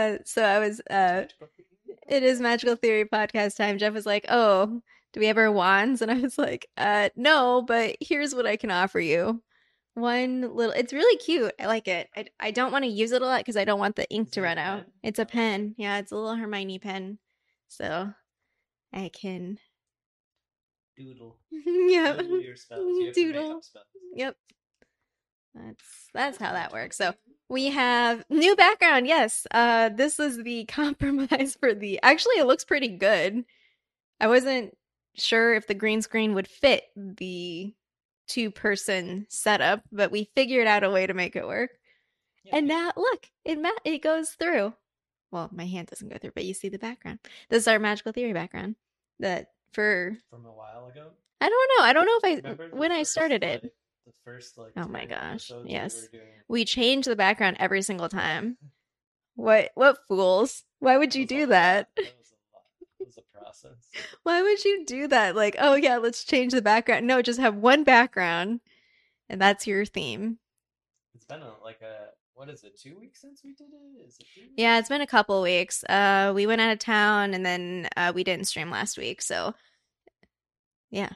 Uh, so I was uh, it is magical theory podcast time. Jeff was like, "Oh, do we have our wands?" And I was like, "Uh, no, but here's what I can offer you." One little, it's really cute. I like it. I, I don't want to use it a lot because I don't want the ink to run out. It's a pen. Yeah, it's a little Hermione pen. So I can, Doodle. yeah, Doodle your spells. You have to make Doodle. Yep. That's that's how that works. So we have new background. Yes. Uh this is the compromise for the Actually, it looks pretty good. I wasn't sure if the green screen would fit the two-person setup, but we figured out a way to make it work. Yeah. And now look, it ma- it goes through. Well, my hand doesn't go through, but you see the background. This is our magical theory background. That for from a while ago. I don't know. I don't know if I Remember when I started it. The first like Oh my gosh, we yes. doing, We change the background every single time. What what fools? Why would you do that? That was a. It was a process. Why would you do that? Like, oh yeah, let's change the background. No, just have one background and that's your theme. It's been a, like a what is it? Two weeks since we did it? Is it? Yeah, it's been a couple weeks. Uh we went out of town and then uh we didn't stream last week, so yeah.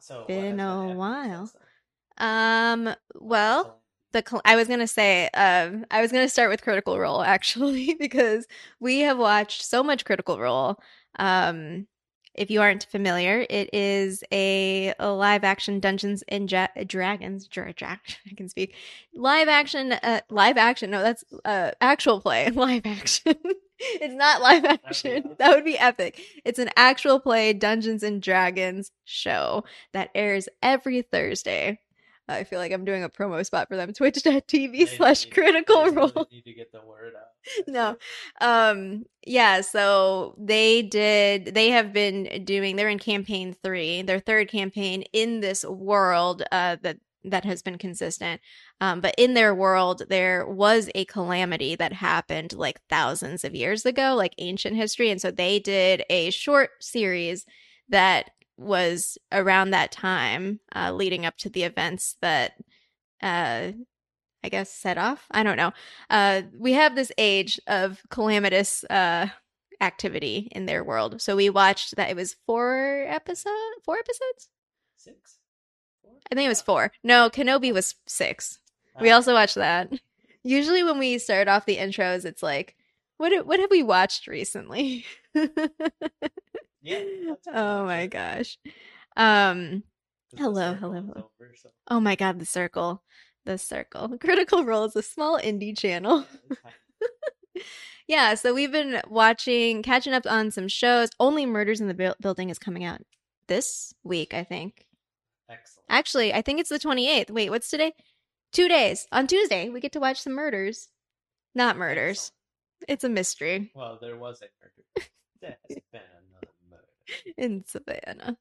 So been a while. Um well, the cl- I was gonna say um I was gonna start with Critical Role actually because we have watched so much Critical Role. Um, if you aren't familiar, it is a, a live action Dungeons and ja- Dragons. Dra- dra- I can speak live action. Uh, live action. No, that's uh actual play. Live action. it's not live action. That would be epic. It's an actual play Dungeons and Dragons show that airs every Thursday. I feel like I'm doing a promo spot for them. Twitch.tv slash critical role. Need to get the word out. No. Um yeah, so they did they have been doing they're in campaign 3, their third campaign in this world uh that that has been consistent. Um but in their world there was a calamity that happened like thousands of years ago, like ancient history and so they did a short series that was around that time uh leading up to the events that uh I guess set off. I don't know uh, we have this age of calamitous uh, activity in their world. So we watched that. It was four episode, four episodes. Six. Four? I think it was four. No, Kenobi was six. We Ah, also watched that. Usually, when we start off the intros, it's like, what what have we watched recently? Yeah. oh my gosh. Um. Hello, hello, hello. over, so- Oh my God, the circle, the circle. Critical Role is a small indie channel. It's. Yeah, so we've been watching, catching up on some shows. Only Murders in the Buil- Building is coming out this week, I think. Excellent. Actually, I think it's the 28th. Wait, what's today? Two days. On Tuesday, we get to watch some murders. Not murders. Excellent. It's a mystery Well, there was a murder. There's been another murder. in Savannah.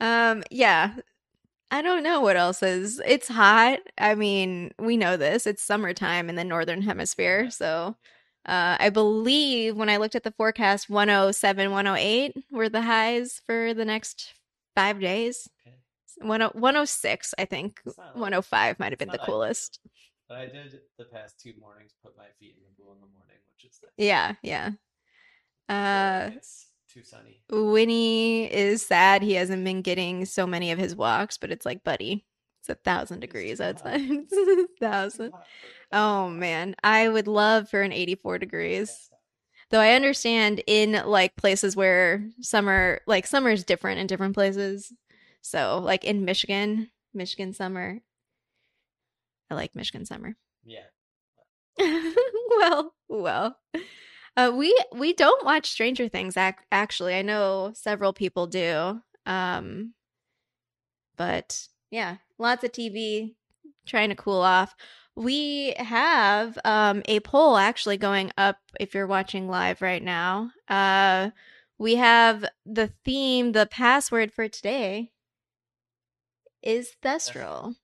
Um, yeah. I don't know what else is. It's hot. I mean, we know this. It's summertime in the northern hemisphere, so Uh, I believe when I looked at the forecast, 107, 108 were the highs for the next five days. Okay. 106, I think. Like- 105 might have been the coolest. But I did the past two mornings put my feet in the pool in the morning, which is nice. Yeah, yeah. Uh, too sunny. Winnie is sad he hasn't been getting so many of his walks, but it's like, buddy, it's a thousand degrees outside. It's a thousand. hot for it. Oh man, I would love for an 84 degrees. Though I understand in like places where summer, like summer is different in different places. So, like in Michigan, Michigan summer, I like Michigan summer. Yeah. well, well. Uh, we we don't watch Stranger Things. Ac- actually, I know several people do. Um, but yeah, lots of TV. Trying to cool off. We have um a poll actually going up if you're watching live right now. Uh, we have the theme. The password for today is Thestral.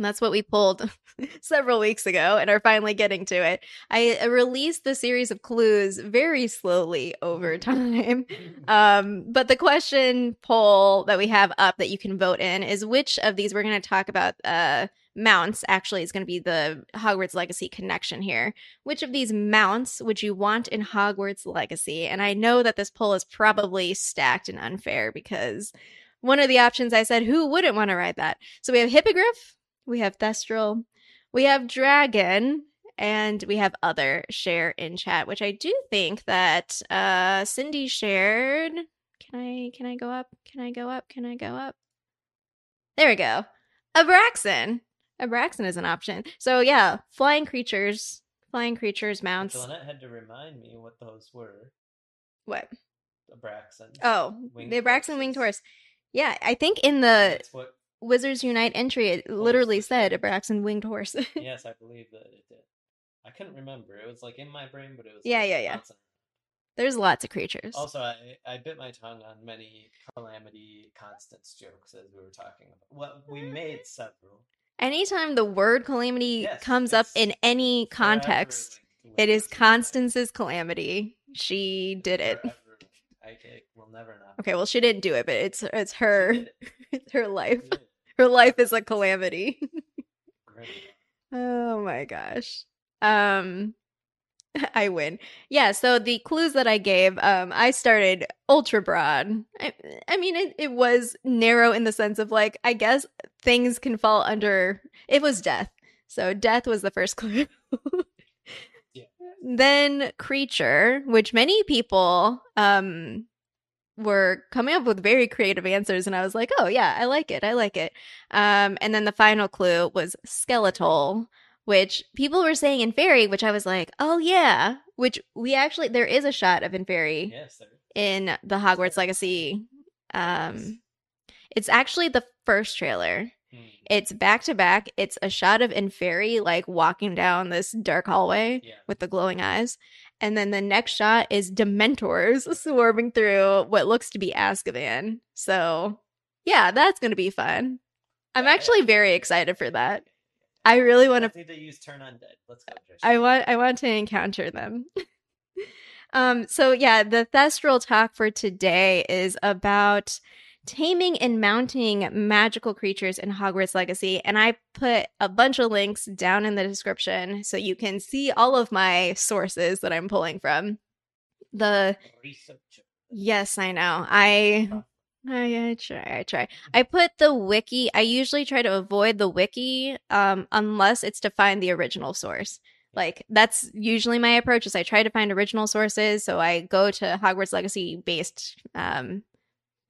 And that's what we pulled several weeks ago and are finally getting to it. I uh, released the series of clues very slowly over time. Um, but the question poll that we have up that you can vote in is which of these we're going to talk about uh, mounts actually is going to be the Hogwarts Legacy connection here. Which of these mounts would you want in Hogwarts Legacy? And I know that this poll is probably stacked and unfair because one of the options I said, who wouldn't want to ride that? So we have Hippogriff, we have Thestral, we have Dragon, and we have other share in chat, which I do think that uh Cindy shared. Can I can I go up? Can I go up? Can I go up? There we go. Abraxan. Abraxan is an option. So yeah, flying creatures, flying creatures, mounts. Lynette had to remind me what those were. What? Abraxan. Oh, Winged the Abraxan winged horse. Yeah, I think in the That's what. Wizards Unite entry, it oh, was literally said show? Abraxan winged horse. Yes, I believe that it did. I couldn't remember. It was like in my brain, but it was Yeah, like, yeah, yeah. bouncing There's lots of creatures. Also, I, I bit my tongue on many calamity Constance jokes as we were talking about. Well, we made several. Anytime the word calamity Yes, comes up in any context, it is Constance's calamity. She did it. Forever. I, I will never not. Okay, well, she didn't do it, but it's it's her She did it. it's her life. She did it. Her life is a calamity. Oh my gosh. Um I win. Yeah, so the clues that I gave, um I started ultra broad. I, I mean it, it was narrow in the sense of like I guess things can fall under it was death. So death was the first clue. Yeah. Then creature, which many people um were coming up with very creative answers and I was like, "Oh yeah, I like it. I like it." Um, and then the final clue was skeletal, which people were saying Inferi, which I was like, oh yeah, which we actually there is a shot of Inferi Yes, in the Hogwarts Legacy. Um, it's actually the first trailer. Hmm. It's back to back. It's a shot of Inferi like walking down this dark hallway Yeah. with the glowing eyes. And then the next shot is Dementors swarming through what looks to be Azkaban. So, yeah, that's going to be fun. I'm actually very excited for that. I really want to they use turn undead. Let's go, Josh. I want I want to encounter them. um so yeah, the Thestral talk for today is about taming and mounting magical creatures in Hogwarts Legacy and I put a bunch of links down in the description so you can see all of my sources that I'm pulling from. The yes, I know. I I, I try. I try. I put the wiki. I usually try to avoid the wiki, um, unless it's to find the original source. Like that's usually my approach. Is I try to find original sources. So I go to Hogwarts Legacy based um,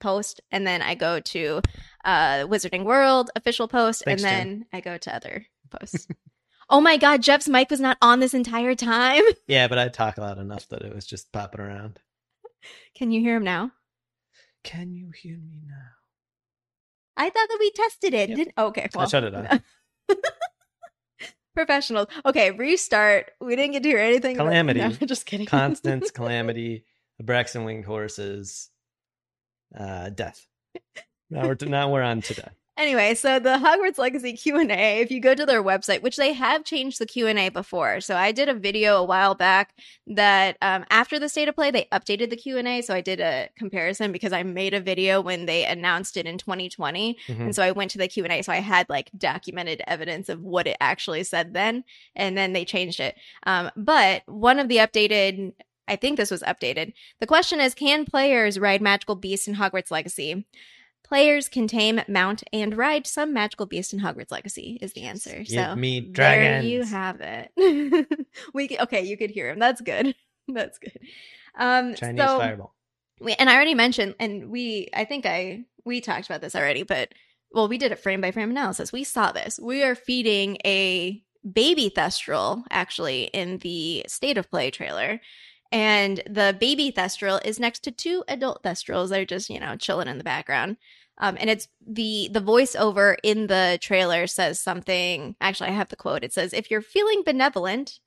post, and then I go to uh, Wizarding World official post, Thanks, and Jen. then I go to other posts. oh my God, Jeff's mic was not on this entire time. Yeah, but I talk loud enough that it was just popping around. Can you hear him now? Can you hear me now? I thought that we tested it. Yep. Didn't okay. I shut it on. Professionals. Okay, restart. We didn't get to hear anything. about- Calamity. No, just kidding. Constance, Calamity, Abraxan Winged Horses, uh, Death. Now we're now we're on to death. anyway, so the Hogwarts Legacy Q and A. If you go to their website, which they have changed the Q and A before, so I did a video a while back that um, after the state of play they updated the Q and A. So I did a comparison because I made a video when they announced it in 2020, Mhm. and so I went to the Q and A. So I had like documented evidence of what it actually said then, and then they changed it. Um, but one of the updated, I think this was updated. The question is, can players ride magical beasts in Hogwarts Legacy? Players can tame, mount, and ride some magical beast in Hogwarts Legacy. Is the answer. Give so me there you have it. we okay, you could hear him. That's good. That's good. Um, Chinese so, fireball. we, and I already mentioned, and we, I think I, we talked about this already, but well, we did a frame by frame analysis. We saw this. We are feeding a baby Thestral actually in the state of play trailer. And the baby Thestral is next to two adult Thestrals. They're just, you know, chilling in the background. Um, and it's the the voiceover in the trailer says something. Actually, I have the quote. It says, "If you're feeling benevolent,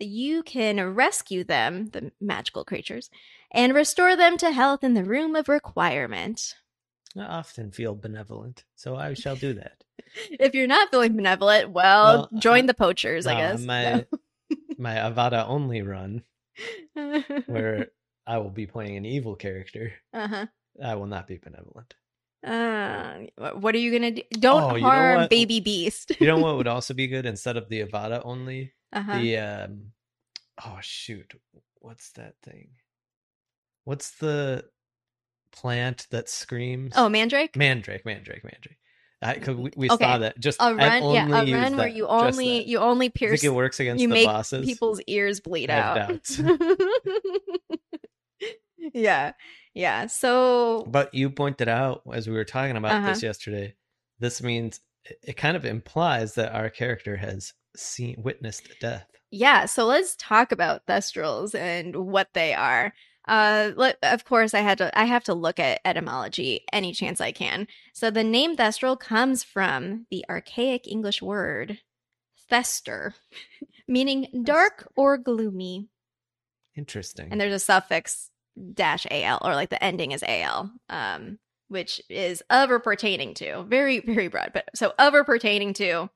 you can rescue them, the magical creatures, and restore them to health in the room of requirement. I often feel benevolent, so I shall do that. If you're not feeling benevolent, well, Well, join uh, the poachers, I guess. my my Avada only run. Where I will be playing an evil character, uh-huh. I will not be benevolent. Uh, what are you gonna do? Don't Oh, harm baby beast. You know what would also be good instead of the Avada only? uh-huh. The um oh shoot. What's that thing? What's the plant that screams? oh, mandrake. Mandrake, Mandrake, Mandrake. I, we, we Okay. saw that. Just a run, yeah, a run where that, you only you only I pierce, think it works against you the make bosses. people's ears bleed out. yeah, yeah. So But you pointed out as we were talking about Uh-huh. this yesterday, this means it- it kind of implies that our character has seen witnessed death. yeah, so let's talk about thestrals and what they are. Uh, of course, I had to. I have to look at etymology any chance I can. So the name thestral comes from the archaic English word thester, meaning dark or gloomy. Interesting. and there's a suffix dash al or like the ending is al um which is of or pertaining to very very broad but so of or pertaining to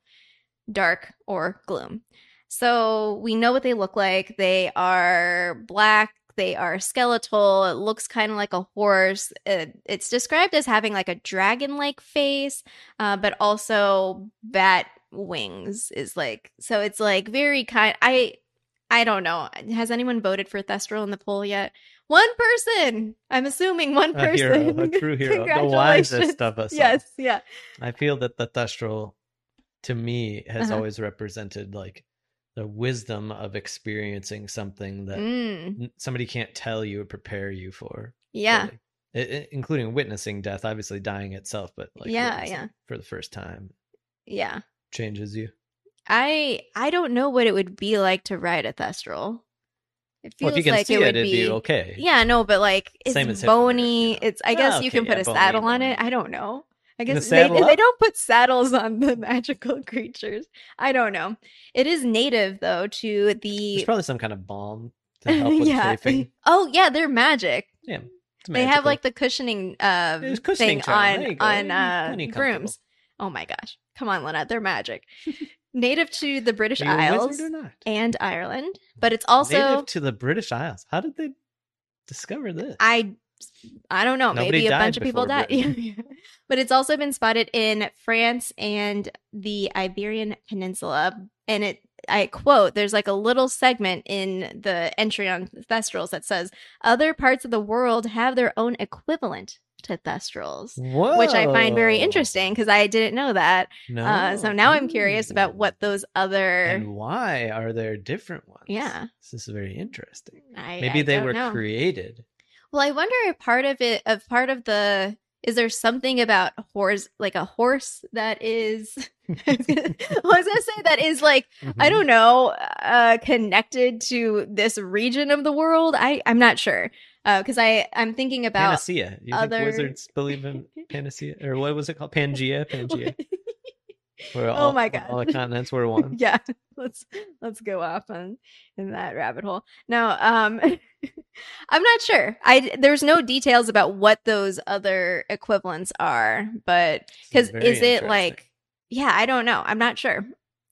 dark or gloom so we know what they look like they are black they are skeletal it looks kind of like a horse it, it's described as having like a dragon like face uh, but also bat wings is like so it's like very kind i I don't know. Has anyone voted for Thestral in the poll yet? One person. I'm assuming one a hero, person. a true hero, the wisest of us. all. Yes, yeah. I feel that the Thestral, to me, has Uh-huh. always represented like the wisdom of experiencing something that Mm, somebody can't tell you or prepare you for. yeah. fully. I- I- including witnessing death, obviously dying itself, but like Yeah, yeah. for the first time Yeah. changes you. I I don't know what it would be like to ride a Thestral. It Well, feels if you can like see it it, would it'd be, be okay. Yeah, no, but like it's Same as Hippogriff, bony. you know. It's I guess Ah, you can put yeah, a saddle on it. I don't know. I The guess they, they don't put saddles on the magical creatures. I don't know. It is native though to the There's probably some kind of balm to help with yeah. chafing. Oh yeah, they're magic. Yeah, it's They have like the cushioning uh cushioning thing. On on uh brooms. Oh my gosh. Come on, Lynette, they're magic. Native to the British Are you a Isles wizard or not? and Ireland, but it's also native to the British Isles. How did they discover this? I I don't know. Nobody maybe a bunch of people died. But it's also been spotted in France and the Iberian Peninsula. And it, I quote, there's like a little segment in the entry on Thestrals that says, other parts of the world have their own equivalent to Thestrals. Whoa. Which I find very interesting because I didn't know that. No. Uh, so now I'm curious about what those other. and why are there different ones? Yeah. this is very interesting. I, Maybe I they were know. created. Well, I wonder if part of it, of part of the, is there something about horse, like a horse that is, I was gonna I say that is like, Mm-hmm. I don't know, uh, connected to this region of the world. I, I'm not sure. Uh, cause I, I'm thinking about, panacea. You other- think wizards believe in panacea, or what was it called? Pangea. Pangea. Oh all, my God. all the continents were one. yeah, let's, let's go off on in that rabbit hole. No, um, I'm not sure. I, there's no details about what those other equivalents are, but because is it like yeah i don't know i'm not sure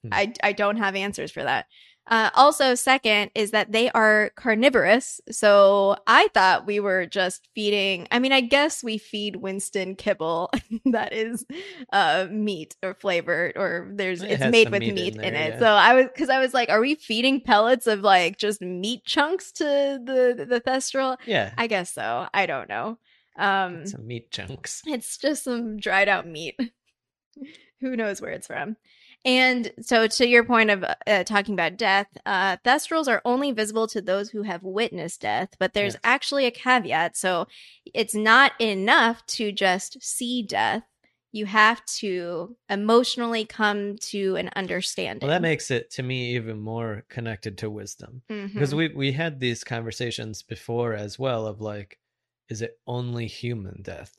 Hmm. i i don't have answers for that uh, also second is that they are carnivorous so i thought we were just feeding i mean i guess we feed winston kibble that is uh meat or flavored or there's It it's made with meat meat, in in, there, it yeah. so i was because i was like are we feeding pellets of like just meat chunks to the the thestral Yeah, i guess so i don't know um some meat chunks. it's just some dried out meat. Who knows where it's from? And so, to your point of uh, talking about death, uh, thestrals are only visible to those who have witnessed death, but there's Yes. actually a caveat. So, it's not enough to just see death. You have to emotionally come to an understanding. Well, that makes it to me even more connected to wisdom Mhm. because we we had these conversations before as well of like, is it only human death?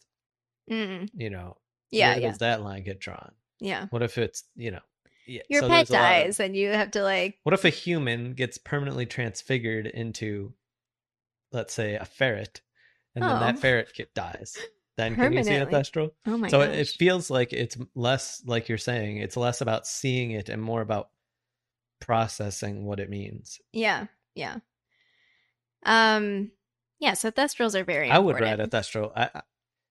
Mm. You know, yeah, where yeah, does that line get drawn? yeah. What if it's you know, yeah, Your so pet lot of- dies, and you have to like, What if a human gets permanently transfigured into, let's say, a ferret, and then that Oh. ferret dies? Then can you see a Permanently. thestral? oh my so it, it feels like it's less like you're saying. It's less about seeing it and more about processing what it means. Yeah, yeah. Um, yeah. So thestrals are very. I would ride a thestral. I, I-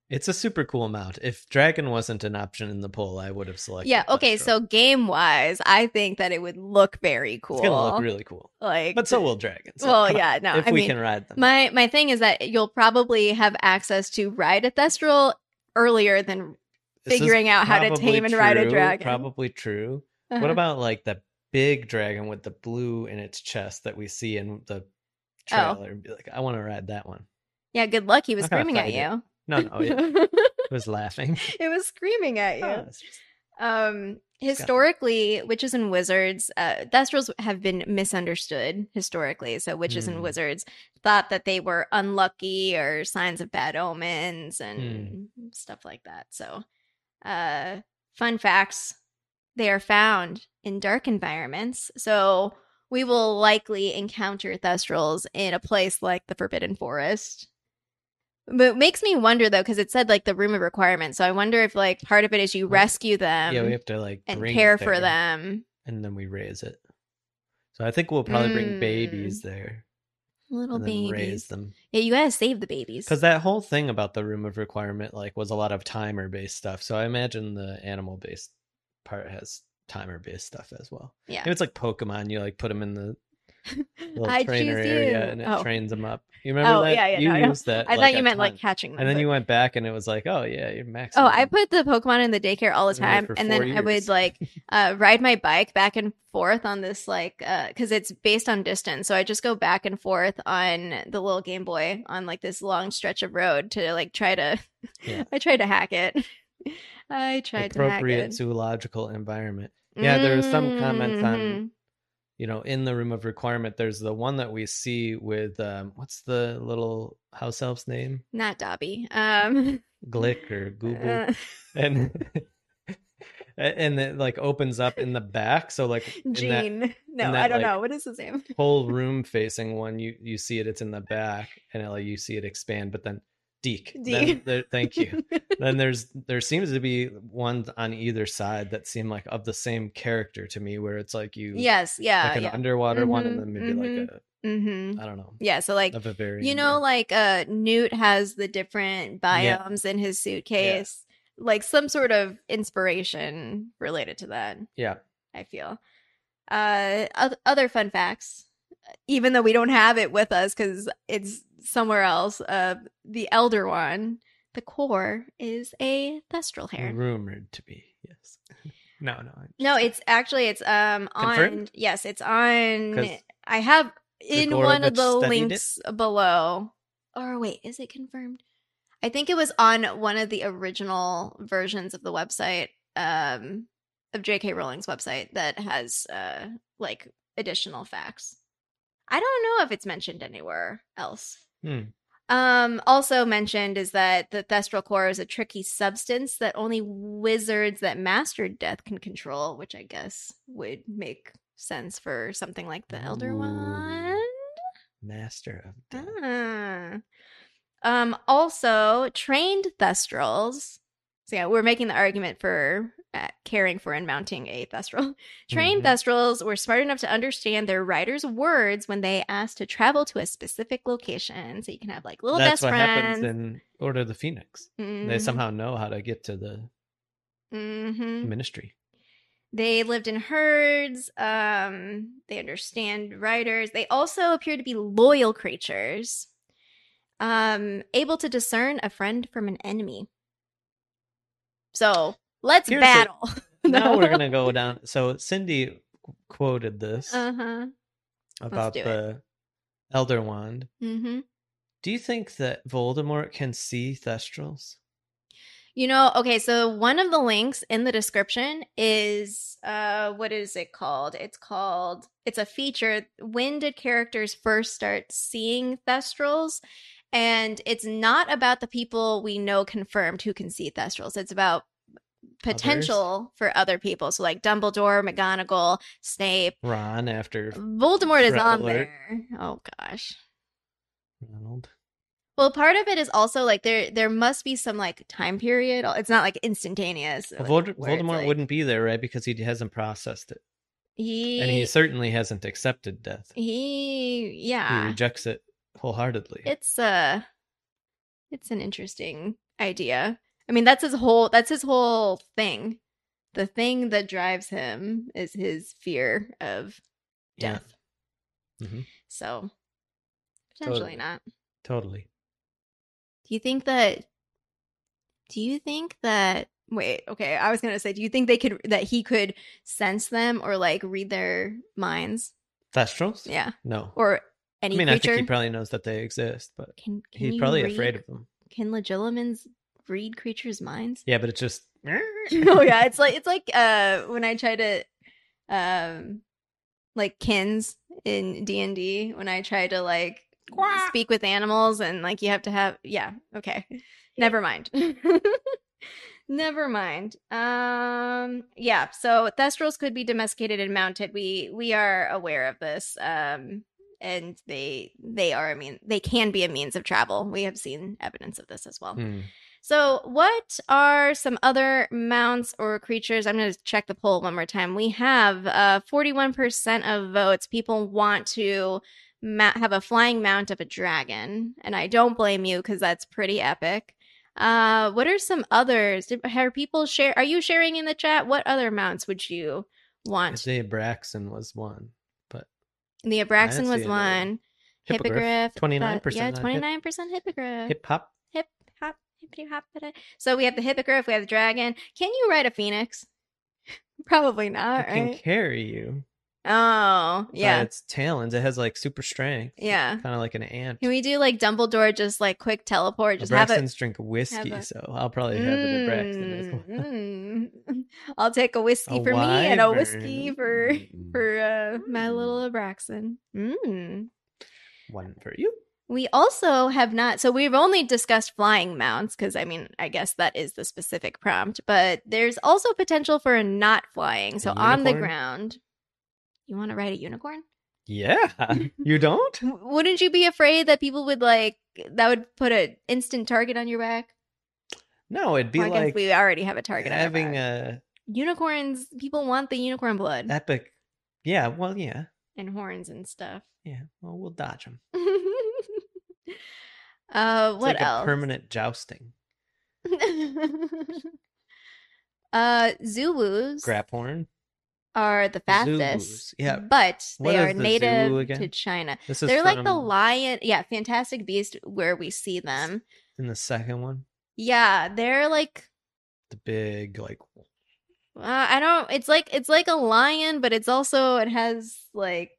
It's a super cool mount. If dragon wasn't an option in the poll, I would have selected. Yeah, okay, so game wise, I think that it would look very cool. it's gonna look really cool. like But so will dragons. So Well, yeah, no, if I we mean, can ride them. My my thing is that you'll probably have access to ride a Thestral earlier than This figuring out how to tame and ride a dragon. Probably true. Uh-huh. What about like the big dragon with the blue in its chest that we see in the Oh. trailer? And be like, I want to ride that one. Yeah, good luck. He was screaming at you. it. No, no, it, it was laughing. it was screaming at you. Oh, Um, historically, witches and wizards, uh, Thestrals have been misunderstood historically. So witches and Hmm. wizards thought that they were unlucky or signs of bad omens and Hmm. stuff like that. So, uh, fun facts: they are found in dark environments. So we will likely encounter Thestrals in a place like the Forbidden Forest. But it makes me wonder though, because it said like the room of requirement. So I wonder if like part of it is you rescue them yeah, we have to like and care for them. and then we raise it. So I think we'll probably bring Mm. babies there Little babies. raise them. Yeah, you gotta save the babies. Because that whole thing about the room of requirement like was a lot of timer based stuff. So I imagine the animal based part has timer based stuff as well. Yeah. It's like Pokemon. You like put them in the little I trainer choose area you. and it Oh. trains them up. You remember Oh, that? yeah, yeah, You no, I used that. I like, thought you meant like catching them. And then but- you went back and it was like, oh yeah, you're max. Oh, I put the Pokemon in the daycare all the time, and then I would like uh, ride my bike back and forth on this like because it's based on distance, so I just go back and forth on the little Game Boy on like this long stretch of road to like try to. Yeah. I tried to hack it. I tried to hack appropriate zoological environment. Yeah, there was some comments on Mhm. You know, in the room of requirement, there's the one that we see with um, what's the little house elf's name? not Dobby. Um, Glick or Google, uh, and and it like opens up in the back. So like in that Jean. No, that, I don't like, know. What is his name? whole room facing one, you you see it. It's in the back, and like you see it expand. But then Deek. Then Deek. there, thank you. then there's there seems to be one on either side that seem like of the same character to me, where it's like you yes. Yeah. like an yeah. underwater one, and Mhm, then maybe like a Mm-hmm. I don't know Yeah. So like. You know, like uh Newt has the different Yeah. biomes in his suitcase. Like some sort of inspiration related to that, yeah. I feel. Uh other fun facts, even though we don't have it with us because it's somewhere else. Uh the elder one, the core is a thestral hair. rumored to be yes. no, no. I'm No, it's actually it's um on Confirmed? yes, it's on. I have in one of the studied it? links below. Or wait, is it confirmed? I think it was on one of the original versions of the website um of JK Rowling's website that has uh like additional facts. I don't know if it's mentioned anywhere else. Hmm. Um, also mentioned is that the thestral core is a tricky substance that only wizards that mastered death can control, which I guess would make sense for something like the Elder Ooh. Wand. master of death. Ah. Um, also trained thestrals. So yeah, we're making the argument for caring for and mounting a thestral. Trained Mhm. thestrals were smart enough to understand their rider's words when they asked to travel to a specific location. So you can have like little That's best what friends. happens in Order of the Phoenix. They Mhm. somehow know how to get to the Mhm. ministry. They lived in herds. Um, they understand riders. They also appear to be loyal creatures, um, able to discern a friend from an enemy. So let's Here's a- battle. now we're gonna go down. So Cindy quoted this Uh huh. about do it. the Elder Wand. hmm Do you think that Voldemort can see Thestrals? You know, okay, so one of the links in the description is uh what is it called? It's called it's a feature. When did characters first start seeing Thestrals? And it's not about the people we know confirmed who can see Thestrals. It's about potential for other people. So like Dumbledore, McGonagall, Snape. Ron after Voldemort is on alert. there. Oh gosh. Ronald. Well, part of it is also like there there must be some like time period. It's not like instantaneous. Well, like, Vold- Voldemort like- wouldn't be there, right? Because he hasn't processed it, He and he certainly hasn't accepted death. he yeah. He rejects it wholeheartedly. It's uh it's an interesting idea. I mean, that's his whole that's his whole thing. The thing that drives him is his fear of Yeah. death. Mhm. So potentially Totally. not. Totally. Do you think that do you think that wait, okay, I was gonna say, do you think they could that he could sense them or like read their minds? Thestrals? Yeah. No. Or any I mean, I think he probably knows that they exist, but can, can he's probably read, afraid of them. Can legilimens read creatures' minds? Yeah, but it's just. oh yeah, it's like it's like uh when I try to um like kins in D and D when I try to like speak with animals and like you have to have yeah okay. Never mind. Never mind. Um yeah so thestrals could be domesticated and mounted. We we are aware of this um and they they are i mean they can be a means of travel. We have seen evidence of this as well. Hmm. So, what are some other mounts or creatures? I'm going to check the poll one more time. We have uh, 41% of votes. People want to ma- have a flying mount of a dragon, and I don't blame you because that's pretty epic. Uh, what are some others? Did, are people share? Are you sharing in the chat? What other mounts would you want? Isaiah Braxton was one, but The Abraxan was one. Hippogriff, Hippogriff. 29% Yeah, twenty nine percent hippogriff. hip hop. Hip hop hippity hop da-da. so we have the hippogriff we have the dragon can you ride a phoenix probably not It can carry you. oh by yeah its talons. It has like super strength. yeah Kind of like an ant. can we do like dumbledore just like quick teleport just have it Abraxans drink whiskey, a- so I'll probably have it Abraxan as well. Mm, mm. i'll take a whiskey A for me and a whiskey for Mm. for uh, my little abraxan mm. One for you. We also have not, so we've only discussed flying mounts because I mean, I guess that is the specific prompt, but there's also potential for a not flying. So on the ground. You want to ride a unicorn? Yeah. you don't? Wouldn't you be afraid that people would like, that would put an instant target on your back? No, it'd be like we already have a target having a Unicorns, people want the unicorn blood epic. Yeah, well, yeah. and horns and stuff. Yeah. Well, we'll dodge them. uh, It's what like else? a permanent jousting. uh, Zouwus Graphorn. are the Zouwus, fastest. yeah. But they are the native to? China. This is They're like the lion. Yeah, Fantastic Beast, where we see them. in the second one. Yeah, they're like. The big like Uh, I don't. It's like it's like a lion, but it's also it has like.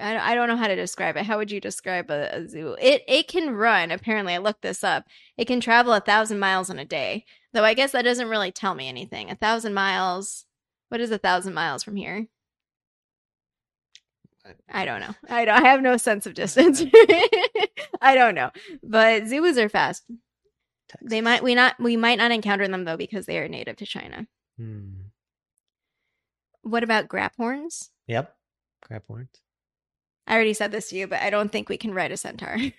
I don't, I don't know how to describe it. How would you describe a, a Zouwu? It it can run. Apparently, I looked this up. It can travel a thousand miles in a day. Though I guess that doesn't really tell me anything. A thousand miles. What is a thousand miles from here? I don't know. I don't. I have no sense of distance. I don't know. But Zouwus are fast. Texas. They might we not we might not encounter them though because they are native to China. Hmm. What about graphorns? Yep. Graphorns. I already said this to you, but I don't think we can ride a centaur.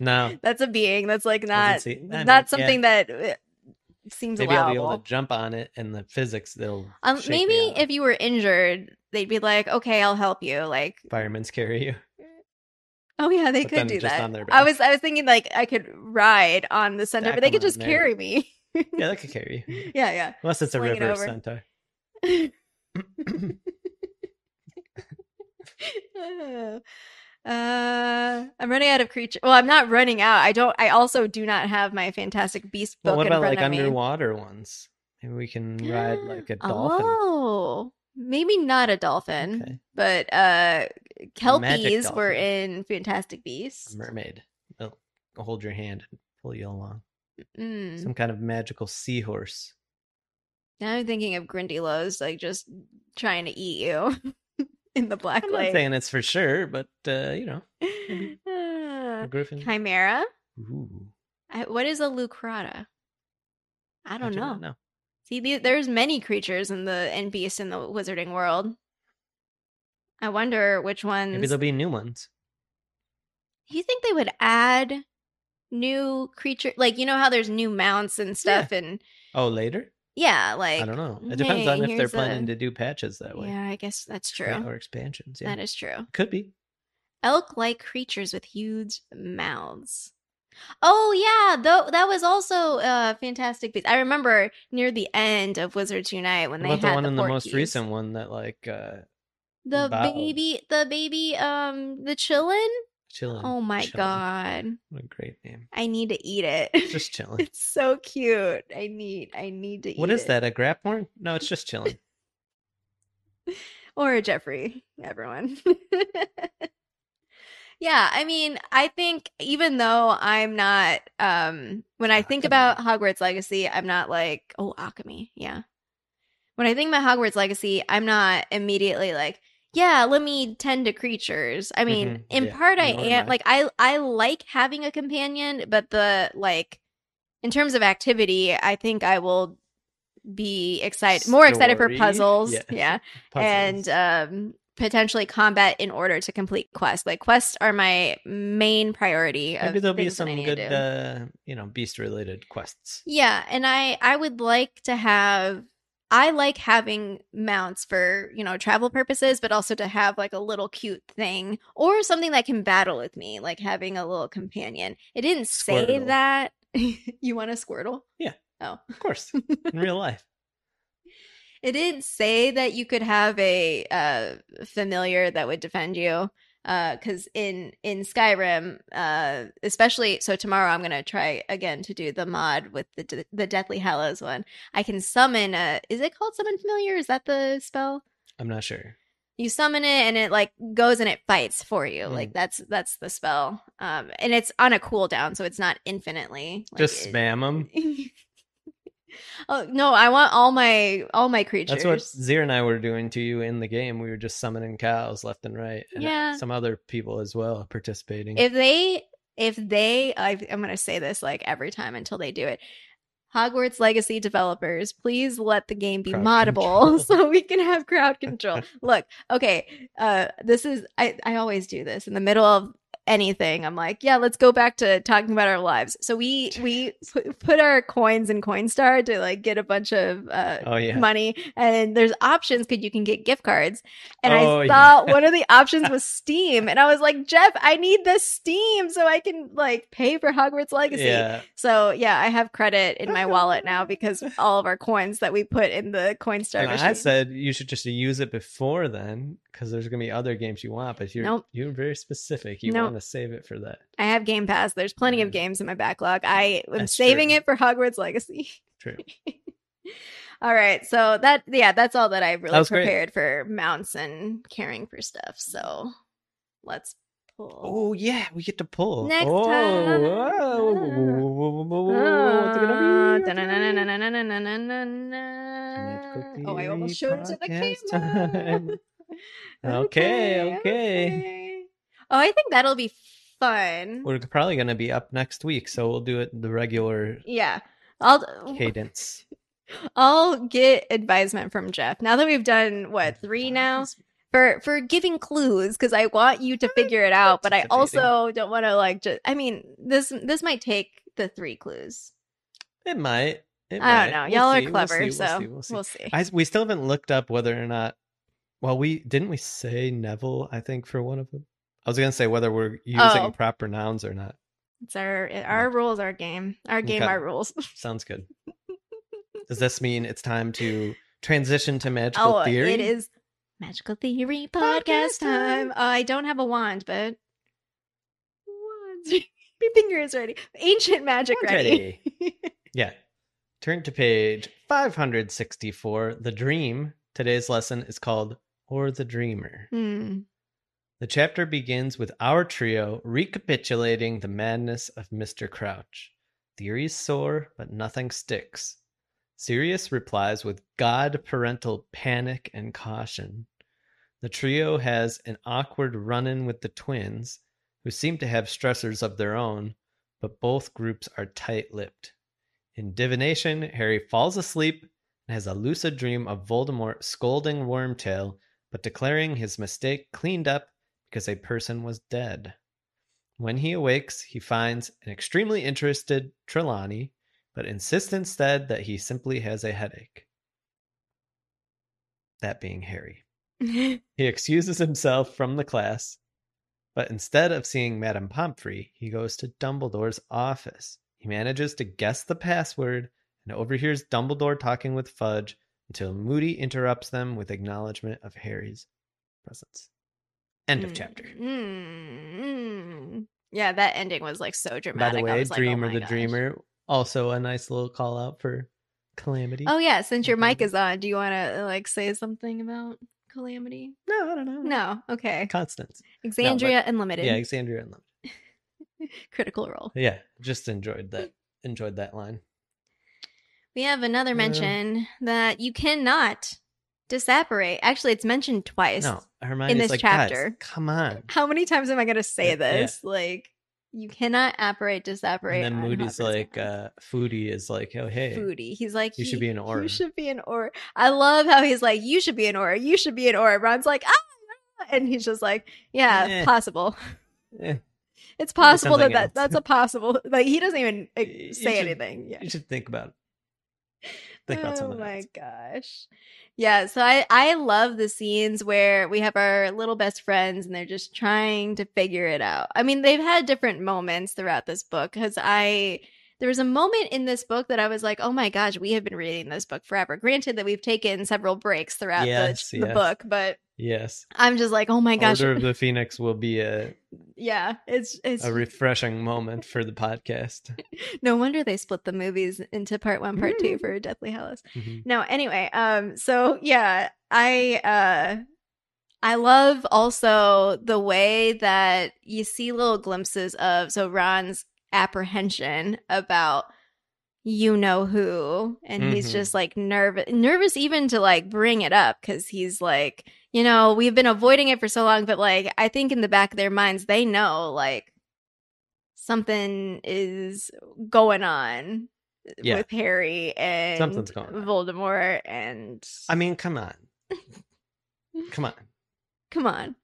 No. That's a being. That's like not see- I mean, not yeah. something that uh, seems Maybe I'll be able to jump on it and the physics they'll Um, maybe if you were injured, they'd be like, "Okay, I'll help you." Like, firemen's carry you. oh yeah, they But could do that. I was I was thinking like I could ride on the centaur, but they could just there. carry me. Yeah, that could carry you. yeah, yeah. Unless it's a Swing it river over. centaur. Uh, I'm running out of creature. Well, I'm not running out. I don't. I also do not have my Fantastic Beast book well, what in about front like of me. underwater ones? Maybe we can ride like a dolphin. Oh, maybe not a dolphin, Okay. but uh, kelpies were in Fantastic Beasts. A mermaid. They'll hold your hand and pull you along. Mm. Some kind of magical seahorse. Now I'm thinking of Grindylows, like just trying to eat you in the Black Lake. I'm not saying it's for sure, but uh, you know, Ah, a griffin. Chimera. Ooh, I, what is a Leucrotta? I don't do know. See, the, there's many creatures in the and beasts in the wizarding world. I wonder which ones. Maybe there'll be new ones. Do you think they would add new creature? Like you know how there's new mounts and stuff, and Oh, later? Yeah, like I don't know. It depends hey, on if they're planning a- to do patches that way. Yeah, I guess that's true. Yeah, or expansions. Yeah, That is true. could be. Elk-like creatures with huge mouths. Oh yeah, though that was also a fantastic piece. I remember near the end of Wizards Unite when What they about the one the in the most recent one that like uh the Bow. baby, the baby, um, the Qilin. Chilling? Oh my Chillin'. god, What a great name. I need to eat it. Just chilling. it's so cute. I need, I need to eat. What is it. that? A graphorn? No, it's just chilling. or a Jeffrey, everyone. yeah, I mean, I think even though I'm not um when I think about Hogwarts Legacy, I'm not like, oh, Akame, yeah. When I think about Hogwarts Legacy, I'm not immediately like, yeah, let me tend to creatures. I mean, Mhm, in yeah, part I am like I I like having a companion, but the like in terms of activity, I think I will be excited more excited for puzzles. Yeah. yeah Puzzles. and um potentially combat in order to complete quests. Like quests are my main priority. Maybe there'll be things that I some good uh you know, beast related quests. Yeah, and I I would like to have I like having mounts for, you know, travel purposes, but also to have like a little cute thing or something that can battle with me, like having a little companion. It didn't say Squirtle. that. you want a Squirtle? Yeah. Oh. Of course. In real life. It didn't say that you could have a uh, familiar that would defend you. Because in in Skyrim, uh, especially so tomorrow, I'm gonna try again to do the mod with the the Deathly Hallows one. I can summon a. Is it called summon familiar? Is that the spell? I'm not sure. You summon it and it like goes and it fights for you. Mm. Like that's that's the spell. Um, and it's on a cooldown, so it's not infinitely. Like, Just spam them. oh no! I want all my all my creatures. That's what Zir and I were doing to you in the game. We were just summoning cows left and right. And Yeah. some other people as well participating. if they if they I, i'm going to say this like every time until they do it hogwarts legacy developers please let the game be Crowd moddable control. so we can have crowd control look okay uh this is i i always do this in the middle of anything. I'm like yeah let's go back to talking about our lives. So we we put, put our coins in coinstar to like get a bunch of uh oh yeah. money. And there's options because you can get gift cards. And Oh, i saw yeah. one of the options was steam. And i was like jeff i need the steam so i can like pay for hogwarts legacy. Yeah. so yeah i have credit in my wallet now because all of our coins that we put in the coinstar And machine. I said you should just use it before then, because there's gonna be other games you want, but you're Nope. you're very specific. You Nope. want to save it for that. i have game pass there's plenty of Mm. games in my backlog i am That's saving true. it for hogwarts legacy True. all right so that yeah that's all that I've really That was great. prepared for mounts and caring for stuff so let's pull Oh yeah, we get to pull. Next oh, time. whoa. What's it gonna be? Magical Oh, I almost showed it to the Theory camera. Okay, okay. Oh, I think that'll be fun. We're probably gonna be up next week, so we'll do it the regular Yeah. I'll cadence. I'll get advisement from Jeff. Now that we've done what, 3 now? For for giving clues cuz I want you to figure it out, but I also don't want to like just I mean, this this might take the 3 clues. It might. It I don't know. We'll Y'all see, are we'll clever, see, we'll so see, we'll see. we'll see. I, we still haven't looked up whether or not. Well, we didn't we say Neville. I think for one of them. I was gonna say whether we're using Oh. proper nouns or not. It's our our rules, our game. Our game, Okay. our rules. Sounds good. Does this mean it's time to transition to magical oh, theory? it is magical theory Podcast podcast time. time. Uh, I don't have a wand, but wands. My finger is ready. Ancient magic Wand's ready. Yeah. Turn to page 564. The Dream. Today's lesson is called Or the Dreamer. Hmm. The chapter begins with our trio recapitulating the madness of Mr. Crouch. Theories soar, but nothing sticks. Sirius replies with God parental panic and caution. The trio has an awkward run in with the twins, who seem to have stressors of their own, but both groups are tight lipped. In divination, Harry falls asleep and has a lucid dream of Voldemort scolding Wormtail, but declaring his mistake cleaned up because a person was dead. When he awakes, he finds an extremely interested Trelawney, but insists instead that he simply has a headache. That being Harry. He excuses himself from the class, But instead of seeing Madame Pomfrey, he goes to Dumbledore's office. He manages to guess the password and overhears Dumbledore talking with Fudge until Moody interrupts them with acknowledgement of Harry's presence. End of chapter. mm, mm. Yeah, that ending was like so dramatic. By the way, was like, oh Dreamer the gosh. Dreamer, also a nice little call out for Calamity. Oh yeah, since your mic Mhm. is on, do you want to like say something about Calamity? no, I don't know. No. Okay. Constance. Exandria Unlimited. Yeah, Alexandria Unlimited. Critical Role. Yeah, just enjoyed that. Enjoyed that line. We have another Yeah. mention that you cannot disapparate. Actually, it's mentioned twice. No, Hermione's this like, "Guys, chapter. come on. How many times am I going to say Yeah, yeah. this? Like, you cannot apparate, disapparate. And then Moody's like, uh, Foodie is like, oh, hey. Foodie. He's like, You should be an Auror. You should be an Auror. I love how he's like, you should be an Auror. You should be an Auror. Ron's like, ah, ah," and he's just like, yeah, Eh. possible. Eh, It's possible that, that that's a possible. Like he doesn't even like, say should- anything. Yeah. You should think about it. Think about oh my else. gosh. Yeah, so I I love the scenes where we have our little best friends and they're just trying to figure it out. I mean, they've had different moments throughout this book cuz I there was a moment in this book that I was like, "Oh my gosh, we have been reading this book forever." Granted that we've taken several breaks throughout Yes, the, the book, but Yes. I'm just like, "Oh my gosh." Order of the Phoenix will be a, yeah, it's it's a refreshing moment for the podcast. no wonder they split the movies into part 1, part 2 for Deathly Hallows. Mhm. no anyway um so yeah i uh i love also the way that you see little glimpses of so ron's apprehension about you know who and he's Mhm. just like nervous nervous even to like bring it up because he's like you know we've been avoiding it for so long but like i think in the back of their minds they know like something is going on Yeah. with harry and Something's going on. voldemort and I mean, come on. Come on. come on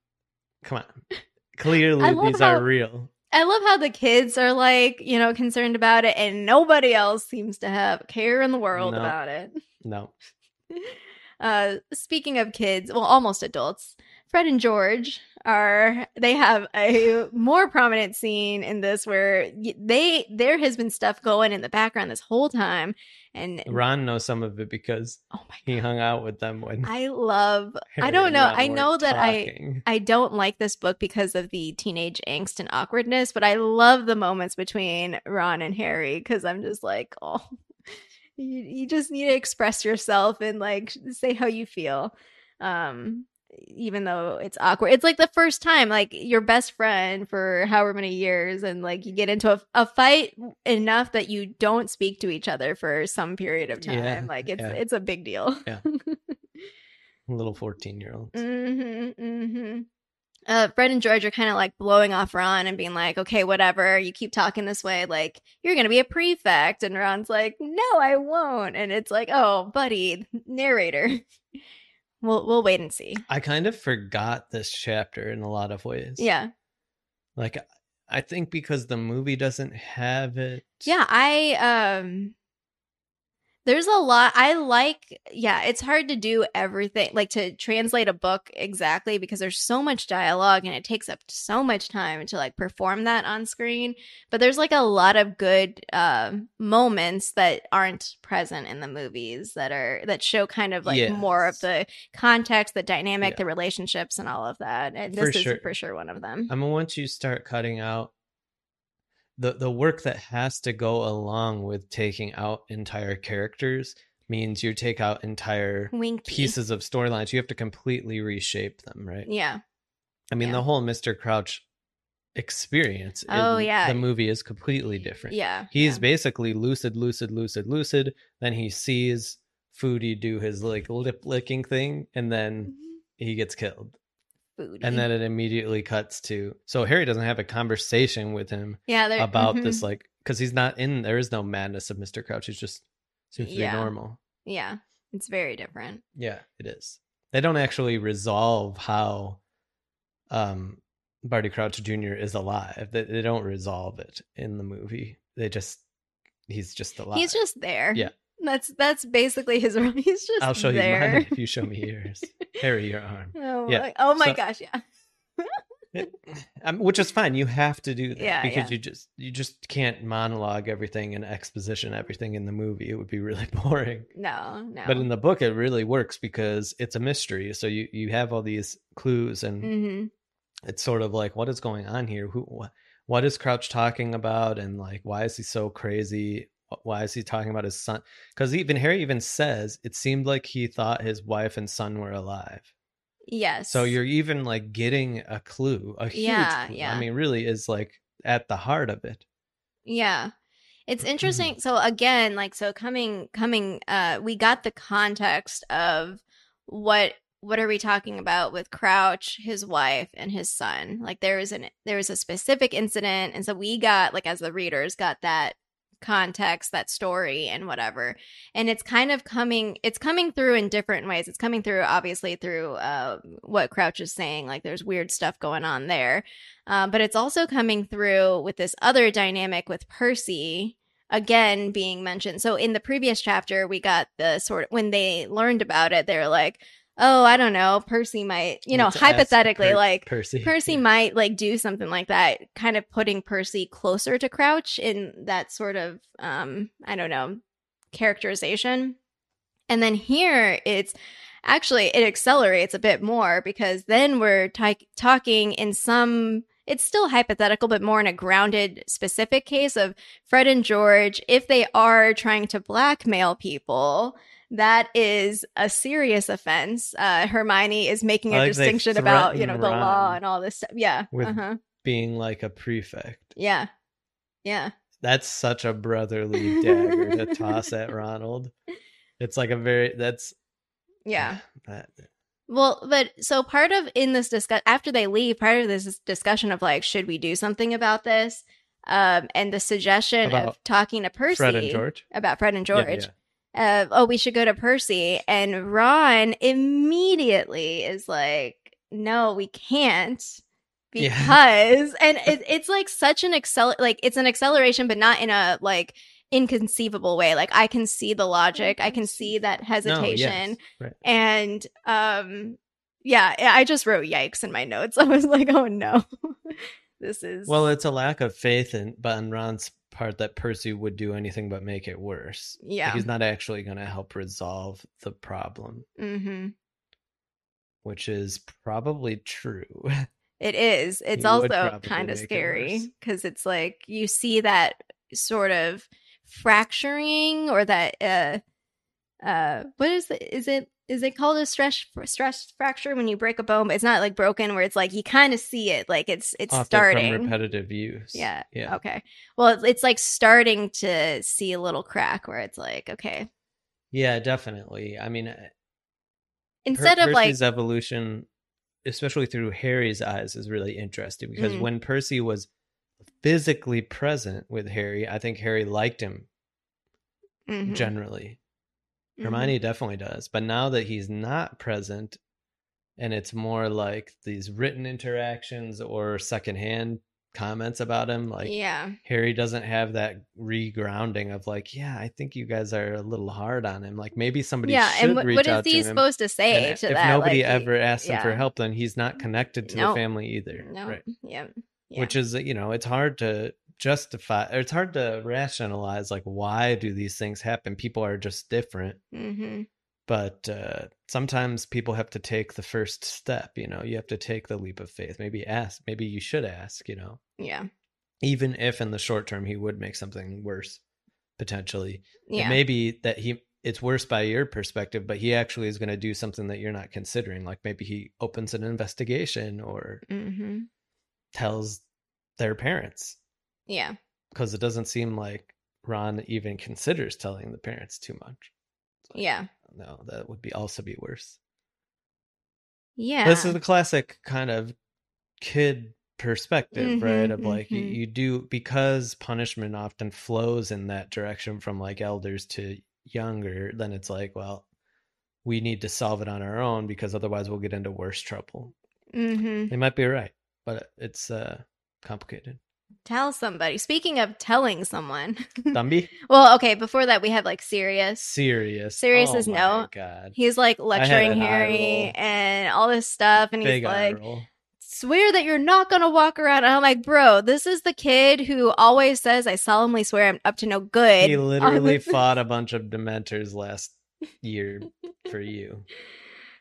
Come on. Clearly, these how- are real. I love how the kids are like, you know, concerned about it, and nobody else seems to have a care in the world No. about it. No. Uh, speaking of kids, well, almost adults, Fred and George are they have a more prominent scene in this where they there has been stuff going in the background this whole time, and Ron knows some of it because oh he hung out with them when I love. I don't know. I know that I. I don't like this book because of the teenage angst and awkwardness, but I love the moments between Ron and Harry because I'm just like, oh, you, you just need to express yourself and like say how you feel. Um, even though it's awkward, it's like the first time, like your best friend for however many years, and like you get into a, a fight enough that you don't speak to each other for some period of time. Yeah, like it's yeah. it's a big deal. Yeah. little 14 year olds. Mm-hmm, mm-hmm. Uh, Fred and George are kind of like blowing off Ron and being like, okay, whatever. You keep talking this way, like you're gonna be a prefect. And Ron's like, no, I won't. And it's like, oh, buddy, narrator. we'll we'll wait and see. I kind of forgot this chapter in a lot of ways. Yeah, Like, I think because the movie doesn't have it. yeah. I um, there's a lot. I like. Yeah, it's hard to do everything, like to translate a book exactly because there's so much dialogue and it takes up so much time to like perform that on screen. But there's like a lot of good uh, moments that aren't present in the movies that are that show kind of like more of the context, the dynamic, Yeah. the relationships, and all of that. And For this is sure. for sure one of them. I mean, once you start cutting out the the work that has to go along with taking out entire characters means you take out entire Winky. pieces of storylines. You have to completely reshape them, right? Yeah. I mean, yeah. the whole Mr. Crouch experience. Oh, in yeah. the movie is completely different. Yeah. He's yeah. basically lucid, lucid, lucid, lucid. Then he sees Foodie do his like lip licking thing, and then mm-hmm. he gets killed. Foodie. And then it immediately cuts to so Harry doesn't have a conversation with him yeah, about mhm. this, like because he's not in. There is no madness of Mister Crouch. He's just seems to Yeah. be normal. Yeah, it's very different. Yeah, it is. They don't actually resolve how um Barty Crouch Jr. is alive. They, they don't resolve it in the movie. They just he's just alive. He's just there. Yeah. That's that's basically his role. He's just I'll show there. you mine if you show me yours. Harry, your arm. Oh, Yeah, my, oh my so- gosh, yeah. It- um, which is fine. You have to do that Yeah, because yeah. you just you just can't monologue everything and exposition everything in the movie. It would be really boring. no, no. But in the book, it really works because it's a mystery. So you you have all these clues, and hmm it's sort of like what is going on here? Who what, what is Crouch talking about, and like why is he so crazy? Wh- Why is he talking about his son? Because even Harry even says it seemed like he thought his wife and son were alive. yes. So you're even like getting a clue, a huge Yeah, clue. yeah. I mean, really is like at the heart of it. Yeah. It's Mm-hmm. interesting. So again, like so coming coming uh we got the context of what what are we talking about with Crouch, his wife, and his son? Like there was an there was a specific incident, and so we got like as the readers got that context, that story, and whatever. And it's kind of coming it's coming through in different ways. It's coming through obviously through uh what Crouch is saying, like there's weird stuff going on there. Uh, but it's also coming through with this other dynamic with Percy again being mentioned. So in the previous chapter, we got the sort of when they learned about it, they're like, "Oh, I don't know, Percy might, you know, hypothetically, Per- like Percy. Percy might like do something like that, kind of putting Percy closer to Crouch in that sort of, um, I don't know, characterization." And then here, it's actually it accelerates a bit more because then we're ti- talking in some it's still hypothetical but more in a grounded specific case of fred and george if they are trying to blackmail people that is a serious offense uh hermione is making a like distinction about you know the law and all this stuff yeah with- uh-huh being like a prefect. yeah yeah That's such a brotherly dagger to toss at Ronald. It's like a very that's yeah that Well, but so part of in this discuss after they leave, part of this discussion of like, should we do something about this? Um, and the suggestion About of talking to Percy Fred and George. about Fred and Yeah, George. yeah. Uh, oh, we should go to Percy, and Ron immediately is like, no, we can't. Yeah. Because and it, it's like such an accel like it's an acceleration, but not in a like inconceivable way. Like I can see the logic, I can see that No, hesitation yes, right. and um yeah i just wrote yikes in my notes i was like oh no this is Well, it's a lack of faith in but on Ron's part that Percy would do anything but make it worse. Like, yeah. he's not actually going to help resolve the problem, hmm which is probably true. it is. It's He also kind of scary because it's like you see that sort of fracturing or that uh uh what is it is it is it called a stress stress fracture when you break a bone but it's not like broken where it's like you kind of see it like it's it's Often starting from repetitive use. Yeah. Yeah. Okay. Well, it's, like starting to see a little crack where it's like, okay, Yeah, definitely. I mean, uh, Per- instead of like, Percy's evolution, especially through Harry's eyes, is really interesting because Mhm. when Percy was physically present with Harry, I think Harry liked him Mhm, generally. Hermione mm-hmm. definitely does. But now that he's not present and it's more like these written interactions or secondhand comments about him, like yeah, Harry doesn't have that regrounding of like, yeah, I think you guys are a little hard on him. Like maybe somebody yeah. And what, out he supposed to say to if that? nobody Like, ever asks him for help, then he's not connected to Nope. the family either. no, Right. yeah, yeah. Which is, you know, it's hard to justify it's hard to rationalize like why do these things happen? People are just different. hmm But uh sometimes people have to take the first step, you know, you have to take the leap of faith. Maybe ask, maybe you should ask, you know. yeah, Even if in the short term he would make something worse potentially. yeah, It may be that he it's worse by your perspective, but he actually is going to do something that you're not considering. Like maybe he opens an investigation or hmm tells their parents yeah, because it doesn't seem like Ron even considers telling the parents too much. Like, yeah, No, that would be also be worse. yeah. This is the classic kind of kid perspective, right? Mhm, Of like you, mhm. you do because punishment often flows in that direction from like elders to younger, then it's like, well, we need to solve it on our own because otherwise we'll get into worse trouble. hmm They might be right, but it's uh complicated. Tell somebody. Speaking of telling someone, Dumby? well, okay. Before that, we have like Sirius. Serious. Sirius oh is my no. God. He's like lecturing Harry and all this stuff, and Big he's like, roll. swear that you're not going to walk around. And I'm like, bro, this is the kid who always says, I solemnly swear I'm up to no good. He literally fought a bunch of Dementors last year for you.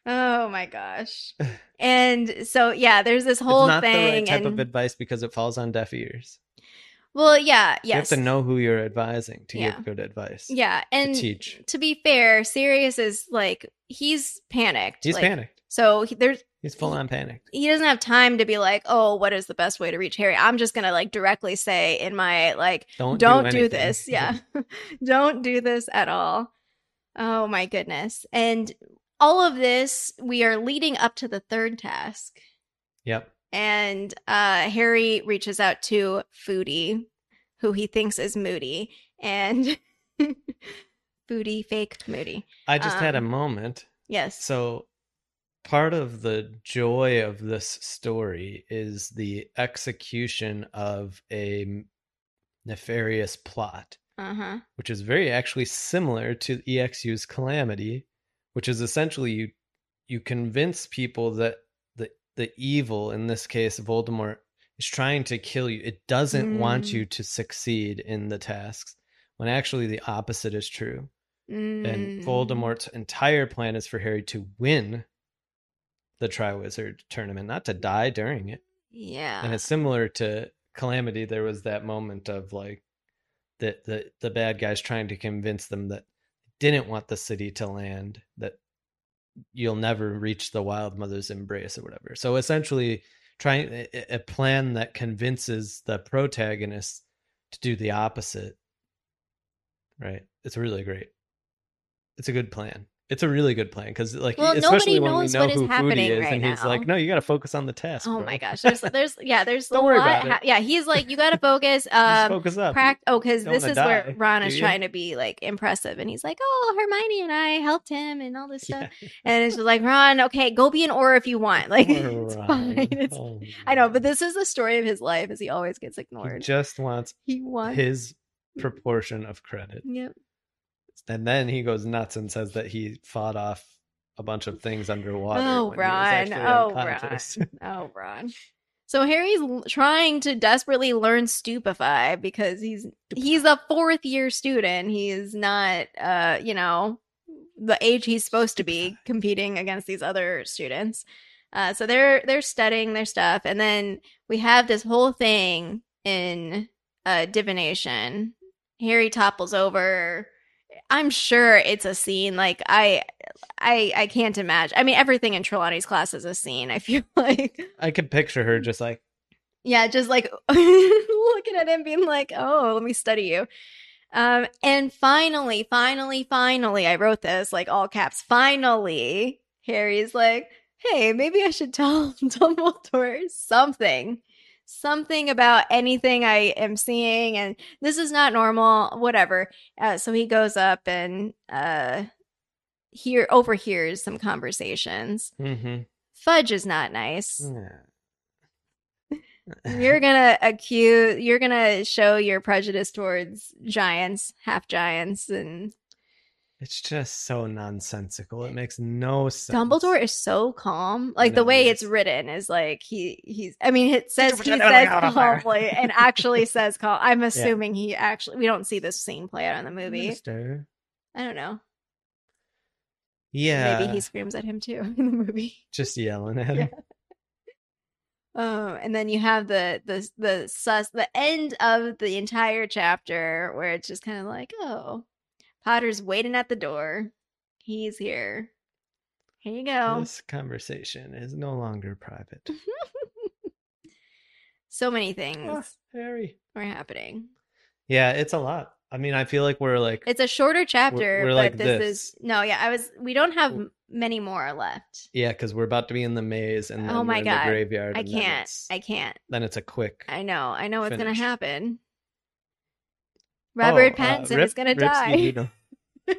Oh my gosh. And so, yeah, there's this whole it's not thing. the right type and, of advice because it falls on deaf ears. well, yeah, yes. You have to know who you're advising to Yeah. give good advice. Yeah. To And teach. to be fair, Sirius is like, he's panicked. He's like, panicked. So he, there's, He's full on panicked. he doesn't have time to be like, oh, what is the best way to reach Harry? I'm just gonna like directly say in my like, Don't don't, do, do, this. Yeah, don't do this at all. Oh my goodness! And all of this, we are leading up to the third task, Yep. and uh, Harry reaches out to Foodie, who he thinks is Moody, and Foodie, fake Moody. I just had a Um, moment. Yes. So part of the joy of this story is the execution of a nefarious plot, Uh huh. which is very actually similar to EXU's calamity, which is essentially you you convince people that the the evil in this case Voldemort is trying to kill you. It doesn't want Mm. you to succeed in the tasks when actually the opposite is true. And Mm. Voldemort's entire plan is for Harry to win the Triwizard tournament, not to die during it. Yeah. And it's similar to Calamity. There was that moment of like the the the bad guys trying to convince them that didn't want the city to land, that you'll never reach the Wild Mother's embrace or whatever. So essentially, trying a, plan that convinces the protagonist to do the opposite. Right? It's really great. It's a good plan. It's a really good plan because, like, Well, especially nobody when we know what is who Foodie happening is, right and he's now. like, "No, you got to focus on the test." Oh bro. my gosh, there's there's yeah, there's Don't a worry lot about it. yeah, he's like you got to focus. Um, focus up. prac- oh, because this is where Ron is trying to be like impressive, and he's like, "Oh, Hermione and I helped him and all this stuff," Yeah. and it's just like, "Ron, okay, go be an Auror if you want." Like it's fine. It's, Oh, I know, but this is the story of his life, as he always gets he ignored. just wants He wants. his proportion of credit, Yep. And then he goes nuts and says that he fought off a bunch of things underwater. Oh, when he was Ron. Oh. Ron. Oh, Ron. So Harry's trying to desperately learn stupefy because he's he's a fourth year student. He is not uh, you know, the age he's supposed to be competing against these other students. Uh, so they're they're studying their stuff, and then we have this whole thing in uh, divination. Harry topples over. I'm sure it's a scene. Like I, I, I can't imagine. I mean, everything in Trelawney's class is a scene. I feel like, I could picture her just like, yeah, just like looking at him, being like, "Oh, let me study you." Um, and finally, finally, finally, I wrote this like all caps. Finally, Harry's like, "Hey, maybe I should tell Dumbledore something." Something about anything I am seeing, and this is not normal, whatever. Uh, so he goes up and uh, hear overhears some conversations. mm-hmm. Fudge is not nice. Yeah. You're gonna accuse. You're gonna show your prejudice towards giants, half giants, and It's just so nonsensical. It makes no sense. Dumbledore is so calm. Like the way it's written is like he he's. I mean, it says he says everything out of fire. calmly and actually says calm. I'm assuming he actually. We don't see this scene play out in the movie. Mister. I don't know. Yeah. Maybe he screams at him too in the movie. just yelling at Yeah. him. Um, and then you have the the the sus the end of the entire chapter where it's just kind of like, oh, Potter's waiting at the door. He's here. Here you go. This conversation is no longer private. So many things Ah, Harry. are happening. Yeah, it's a lot. I mean, I feel like we're like It's a shorter chapter, we're but like this, this. is no, yeah. I was. We don't have many more left. yeah, because we're about to be in the maze and then Oh we're my in God. the graveyard. I can't. I can't. then it's a quick. I know. I know what's gonna happen. Robert Oh, uh, Pattinson Rip- is gonna die. Skeeto.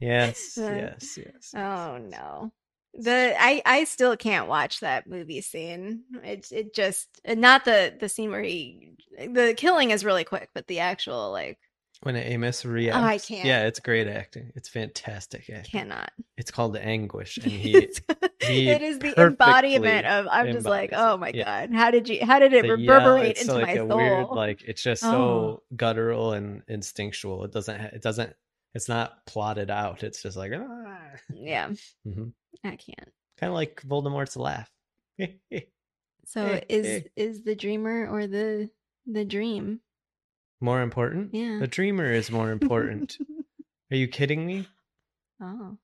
yes, Uh, yes, yes. Oh no. The I I still can't watch that movie scene. It it just not the the scene where he the killing is really quick, but the actual like when Amos reacts. can't. Yeah, it's great acting. It's fantastic acting. Cannot. It's called anguish, and he he it is the embodiment of. I'm just like, oh my Yeah. god, how did you? How did it the reverberate it's into like my a soul? weird like it's just so Oh. guttural and instinctual. It doesn't it doesn't it's not plotted out. It's just like ah. yeah, hmm I can't. kind of like Voldemort's laugh. So is is the dreamer or the the dream? more important? Yeah. The dreamer is more important. Are you kidding me? oh,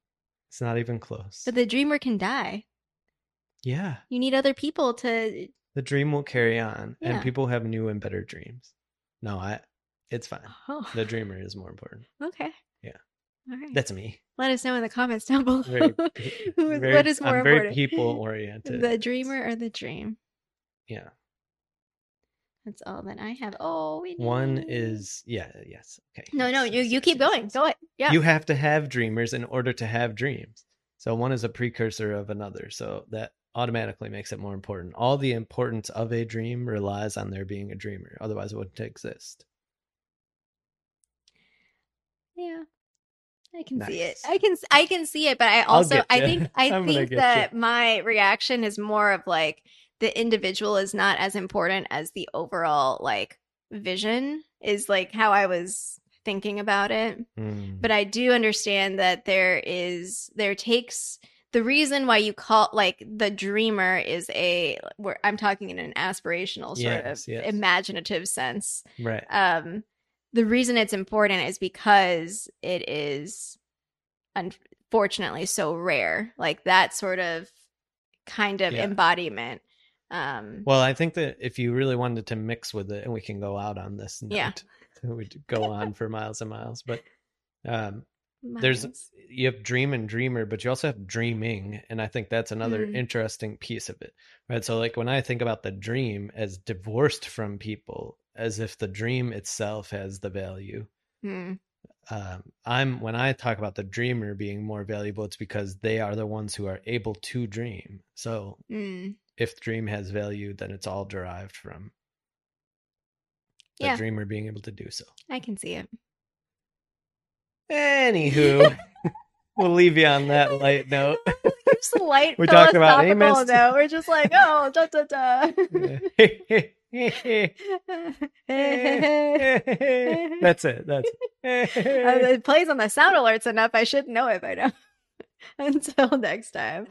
It's not even close. but the dreamer can die. yeah. You need other people to. The dream will carry on Yeah. and people have new and better dreams. No, I it's fine. Oh, The dreamer is more important. okay. Yeah. All right. That's me. Let us know in the comments down below. Very, Who is, very- what is more I'm important? very people oriented. the dreamer or the dream? Yeah. That's all that I have. Oh, we One know. is yeah, yes. Okay. No, no, you you keep going. Go ahead. Yeah. You have to have dreamers in order to have dreams. So one is a precursor of another. So that automatically makes it more important. All the importance of a dream relies on there being a dreamer. Otherwise it wouldn't exist. Yeah. I can see it. I can I can see it, but I also I think I think that my reaction is more of like the individual is not as important as the overall like vision is like how I was thinking about it. Mm. But I do understand that there is there takes the reason why you call like the dreamer is a where I'm talking in an aspirational sort Yes, of yes. imaginative sense right. um the reason it's important is because it is unfortunately so rare like that sort of kind of Yeah. embodiment um Well, I think that if you really wanted to mix with it, and we can go out on this Yeah. we'd go on for miles and miles. But um, there's you have dream and dreamer, but you also have dreaming, and I think that's another Mm. interesting piece of it, right? So, like when I think about the dream as divorced from people, as if the dream itself has the value. Um, I'm when I talk about the dreamer being more valuable, it's because they are the ones who are able to dream. So, Hmm. if dream has value, then it's all derived from the Yeah. dreamer being able to do so. i can see it Anywho, we'll leave you on that light note. just light We talked about Amos. note. we're just like oh da da da That's it. That's it. Uh, it plays on the sound alerts enough i should know it by now until next time